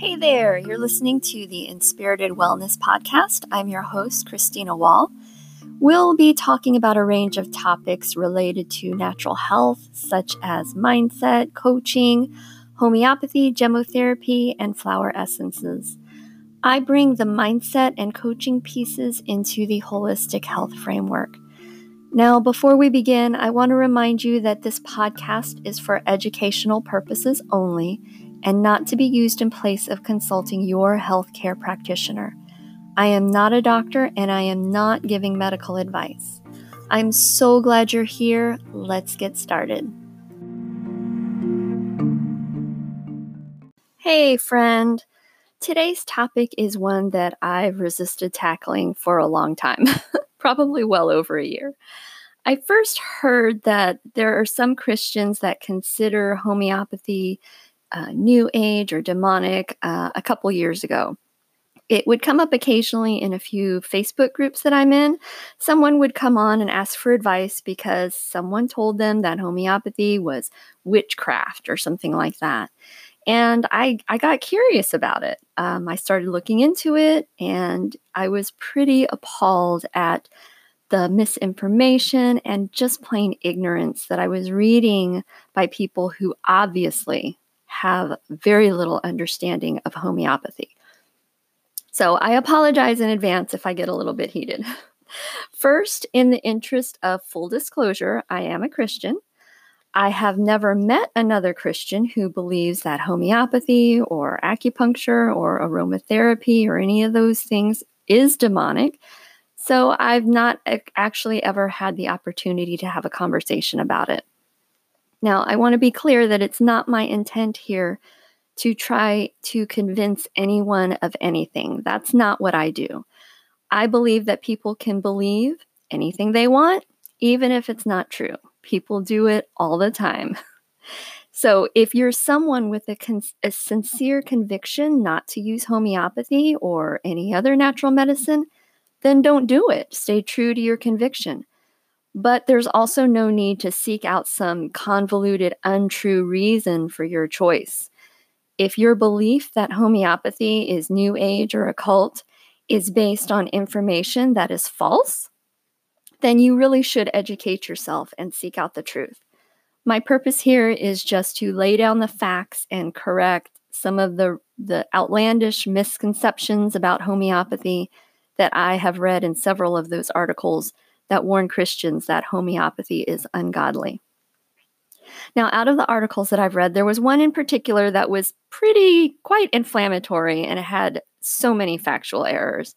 Hey there, you're listening to the Inspirited Wellness Podcast. I'm your host, Christina Wall. We'll be talking about a range of topics related to natural health, such as mindset, coaching, homeopathy, gemmotherapy, and flower essences. I bring the mindset and coaching pieces into the holistic health framework. Now, before we begin, I want to remind you that this podcast is for educational purposes only and not to be used in place of consulting your healthcare practitioner. I am not a doctor and I am not giving medical advice. I'm so glad you're here. Let's get started. Hey, friend. Today's topic is one that I've resisted tackling for a long time, probably well over a year. I first heard that there are some Christians that consider homeopathy uh, new age or demonic uh, a couple years ago. It would come up occasionally in a few Facebook groups that I'm in. Someone would come on and ask for advice because someone told them that homeopathy was witchcraft or something like that. And I, I got curious about it. Um, I started looking into it, and I was pretty appalled at the misinformation and just plain ignorance that I was reading by people who obviously have very little understanding of homeopathy. So I apologize in advance if I get a little bit heated. First, in the interest of full disclosure, I am a Christian. I have never met another Christian who believes that homeopathy or acupuncture or aromatherapy or any of those things is demonic. So I've not actually ever had the opportunity to have a conversation about it. Now, I want to be clear that it's not my intent here to try to convince anyone of anything. That's not what I do. I believe that people can believe anything they want, even if it's not true. People do it all the time. So, if you're someone with a, con- a, sincere conviction not to use homeopathy or any other natural medicine, then don't do it. Stay true to your conviction. But there's also no need to seek out some convoluted, untrue reason for your choice. If your belief that homeopathy is new age or occult is based on information that is false, then you really should educate yourself and seek out the truth. My purpose here is just to lay down the facts and correct some of the, the outlandish misconceptions about homeopathy that I have read in several of those articles that warn Christians that homeopathy is ungodly. Now, out of the articles that I've read, there was one in particular that was pretty quite inflammatory and it had so many factual errors.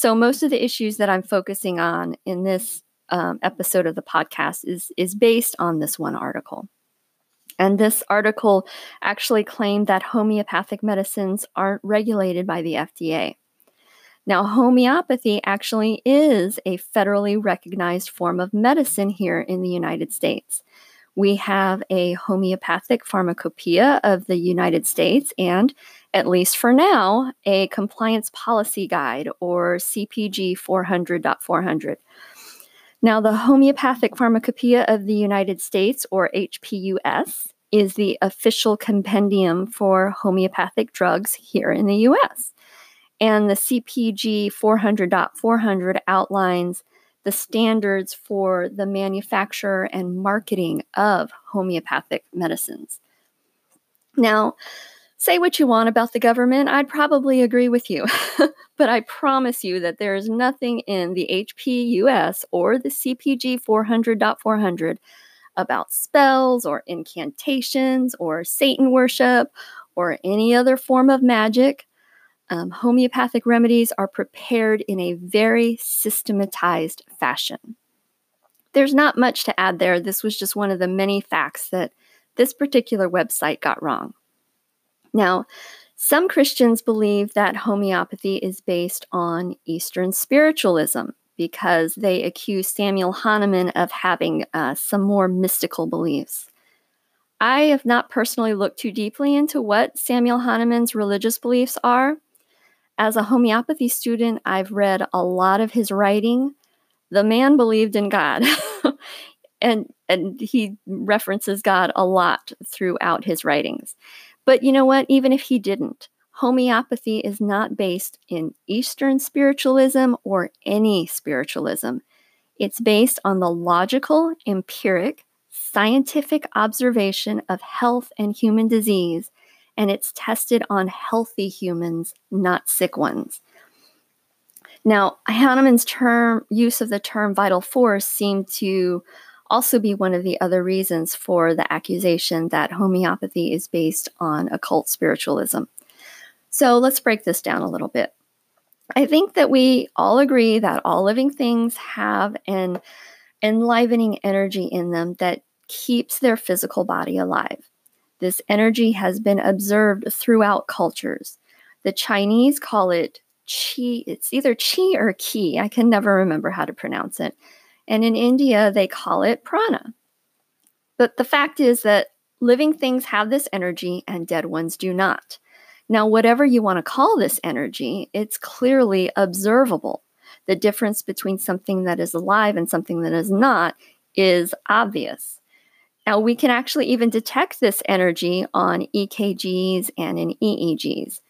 So most of the issues that I'm focusing on in this um, episode of the podcast is is based on this one article. And this article actually claimed that homeopathic medicines aren't regulated by the FDA. Now, homeopathy actually is a federally recognized form of medicine here in the United States. We have a homeopathic pharmacopoeia of the United States and at least for now, a compliance policy guide or CPG 400.400. Now, the Homeopathic Pharmacopoeia of the United States, or HPUS, is the official compendium for homeopathic drugs here in the US. And the CPG 400.400 outlines the standards for the manufacture and marketing of homeopathic medicines. Now, Say what you want about the government, I'd probably agree with you. but I promise you that there is nothing in the HPUS or the CPG 400.400 about spells or incantations or Satan worship or any other form of magic. Um, homeopathic remedies are prepared in a very systematized fashion. There's not much to add there. This was just one of the many facts that this particular website got wrong. Now, some Christians believe that homeopathy is based on Eastern spiritualism because they accuse Samuel Hahnemann of having uh, some more mystical beliefs. I have not personally looked too deeply into what Samuel Hahnemann's religious beliefs are. As a homeopathy student, I've read a lot of his writing. The man believed in God. and and he references God a lot throughout his writings. But you know what? Even if he didn't, homeopathy is not based in Eastern spiritualism or any spiritualism. It's based on the logical, empiric, scientific observation of health and human disease, and it's tested on healthy humans, not sick ones. Now, Hahnemann's term use of the term vital force seemed to also be one of the other reasons for the accusation that homeopathy is based on occult spiritualism. So let's break this down a little bit. I think that we all agree that all living things have an enlivening energy in them that keeps their physical body alive. This energy has been observed throughout cultures. The Chinese call it chi, it's either chi or ki. I can never remember how to pronounce it. And in India, they call it prana. But the fact is that living things have this energy and dead ones do not. Now, whatever you want to call this energy, it's clearly observable. The difference between something that is alive and something that is not is obvious. Now, we can actually even detect this energy on EKGs and in EEGs.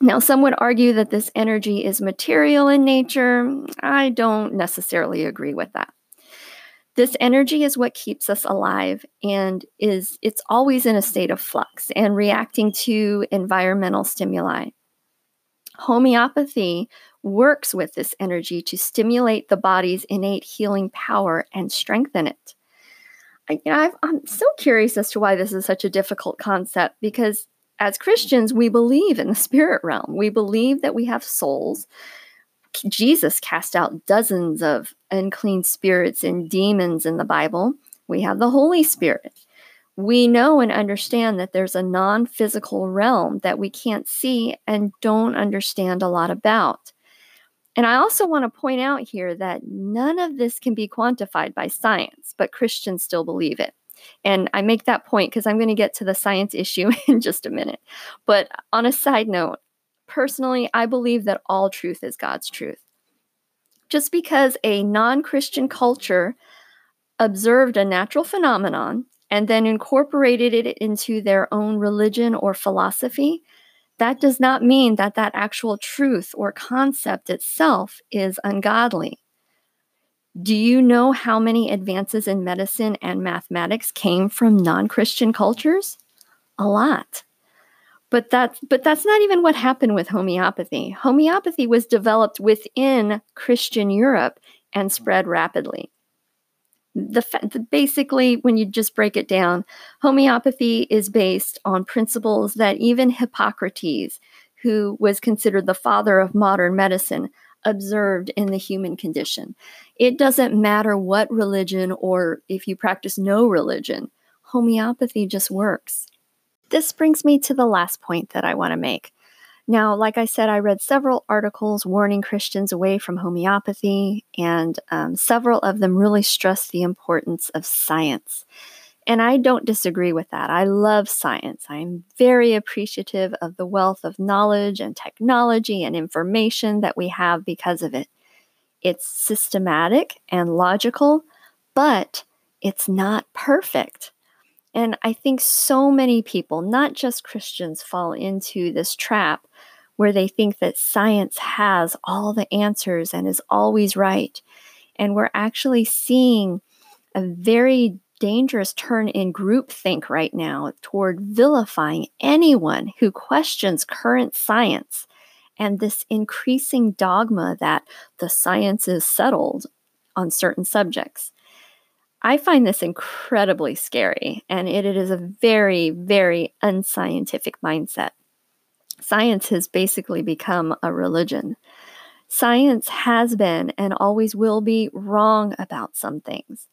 Now, some would argue that this energy is material in nature. I don't necessarily agree with that. This energy is what keeps us alive and is it's always in a state of flux and reacting to environmental stimuli. Homeopathy works with this energy to stimulate the body's innate healing power and strengthen it. I, am so curious as to why this is such a difficult concept because as Christians, we believe in the spirit realm. We believe that we have souls Jesus cast out dozens of unclean spirits and demons in the Bible. We have the Holy Spirit. We know and understand that there's a non physical realm that we can't see and don't understand a lot about. And I also want to point out here that none of this can be quantified by science, but Christians still believe it. And I make that point because I'm going to get to the science issue in just a minute. But on a side note, Personally, I believe that all truth is God's truth. Just because a non Christian culture observed a natural phenomenon and then incorporated it into their own religion or philosophy, that does not mean that that actual truth or concept itself is ungodly. Do you know how many advances in medicine and mathematics came from non Christian cultures? A lot. But that's but that's not even what happened with homeopathy. Homeopathy was developed within Christian Europe and hmm. spread rapidly. The, the, basically when you just break it down, homeopathy is based on principles that even Hippocrates, who was considered the father of modern medicine, observed in the human condition. It doesn't matter what religion or if you practice no religion, homeopathy just works. This brings me to the last point that I want to make. Now, like I said, I read several articles warning Christians away from homeopathy, and um, several of them really stress the importance of science. And I don't disagree with that. I love science. I'm very appreciative of the wealth of knowledge and technology and information that we have because of it. It's systematic and logical, but it's not perfect. And I think so many people, not just Christians, fall into this trap where they think that science has all the answers and is always right. And we're actually seeing a very dangerous turn in groupthink right now toward vilifying anyone who questions current science and this increasing dogma that the science is settled on certain subjects. I find this incredibly scary, and it, it is a very, very unscientific mindset. Science has basically become a religion. Science has been and always will be wrong about some things.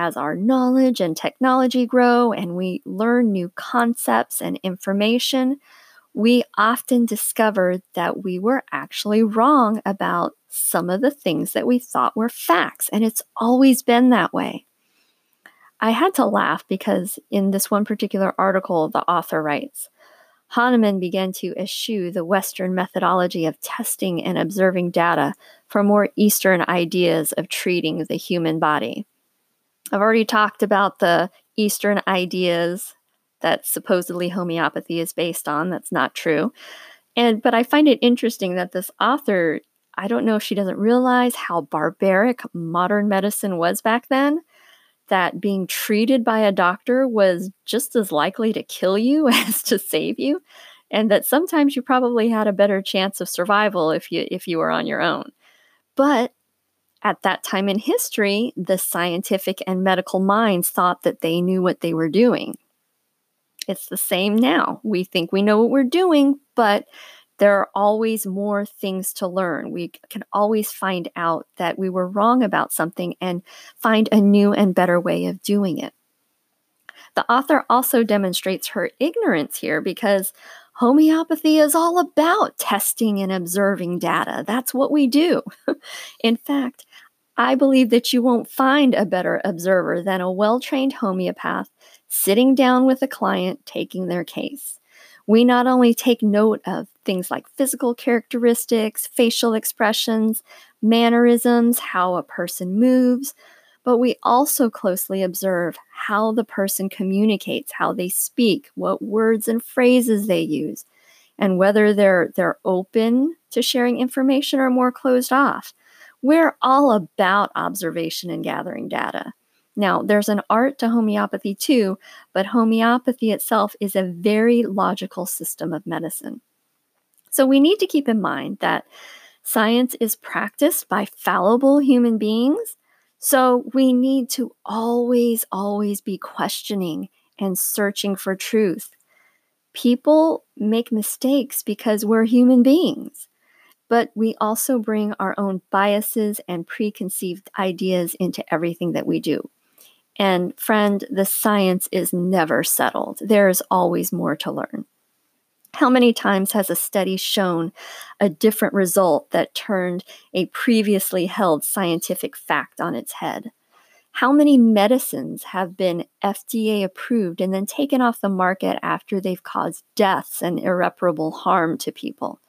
As our knowledge and technology grow and we learn new concepts and information, we often discover that we were actually wrong about some of the things that we thought were facts. And it's always been that way. I had to laugh because in this one particular article, the author writes Hahnemann began to eschew the Western methodology of testing and observing data for more Eastern ideas of treating the human body. I've already talked about the Eastern ideas that supposedly homeopathy is based on. That's not true. And but I find it interesting that this author, I don't know if she doesn't realize how barbaric modern medicine was back then, that being treated by a doctor was just as likely to kill you as to save you, and that sometimes you probably had a better chance of survival if you if you were on your own. But at that time in history, the scientific and medical minds thought that they knew what they were doing. It's the same now. We think we know what we're doing, but there are always more things to learn. We can always find out that we were wrong about something and find a new and better way of doing it. The author also demonstrates her ignorance here because homeopathy is all about testing and observing data. That's what we do. In fact, I believe that you won't find a better observer than a well trained homeopath sitting down with a client taking their case. We not only take note of things like physical characteristics, facial expressions, mannerisms, how a person moves, but we also closely observe how the person communicates, how they speak, what words and phrases they use, and whether they're they're open to sharing information or more closed off. We're all about observation and gathering data. Now, there's an art to homeopathy too, but homeopathy itself is a very logical system of medicine. So we need to keep in mind that science is practiced by fallible human beings. So we need to always, always be questioning and searching for truth. People make mistakes because we're human beings, but we also bring our own biases and preconceived ideas into everything that we do. And friend, the science is never settled. There is always more to learn. How many times has a study shown a different result that turned a previously held scientific fact on its head? How many medicines have been FDA approved and then taken off the market after they've caused deaths and irreparable harm to people?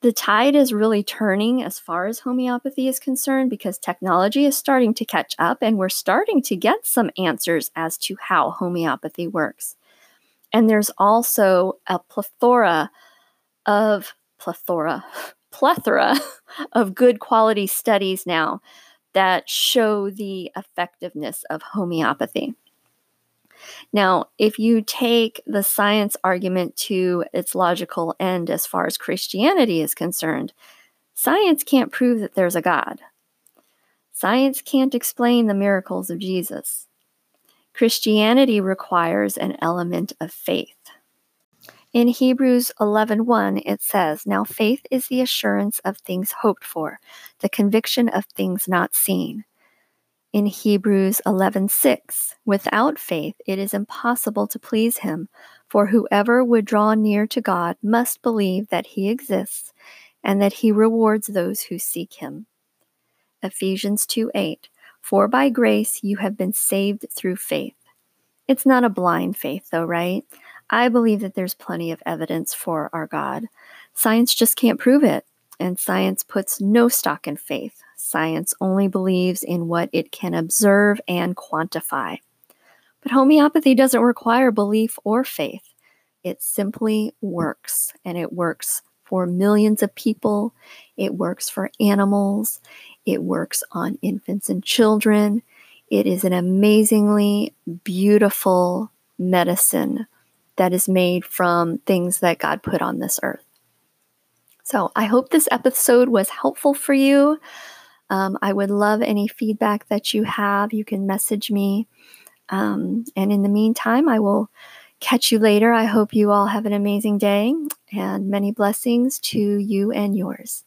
the tide is really turning as far as homeopathy is concerned because technology is starting to catch up and we're starting to get some answers as to how homeopathy works. And there's also a plethora of plethora plethora of good quality studies now that show the effectiveness of homeopathy. Now, if you take the science argument to its logical end as far as Christianity is concerned, science can't prove that there's a God. Science can't explain the miracles of Jesus. Christianity requires an element of faith. In Hebrews 11:1 it says, "Now faith is the assurance of things hoped for, the conviction of things not seen." in Hebrews 11:6, without faith it is impossible to please him, for whoever would draw near to God must believe that he exists and that he rewards those who seek him. Ephesians 2:8, for by grace you have been saved through faith. It's not a blind faith though, right? I believe that there's plenty of evidence for our God. Science just can't prove it, and science puts no stock in faith. Science only believes in what it can observe and quantify. But homeopathy doesn't require belief or faith. It simply works, and it works for millions of people. It works for animals. It works on infants and children. It is an amazingly beautiful medicine that is made from things that God put on this earth. So I hope this episode was helpful for you. Um, I would love any feedback that you have. You can message me. Um, and in the meantime, I will catch you later. I hope you all have an amazing day and many blessings to you and yours.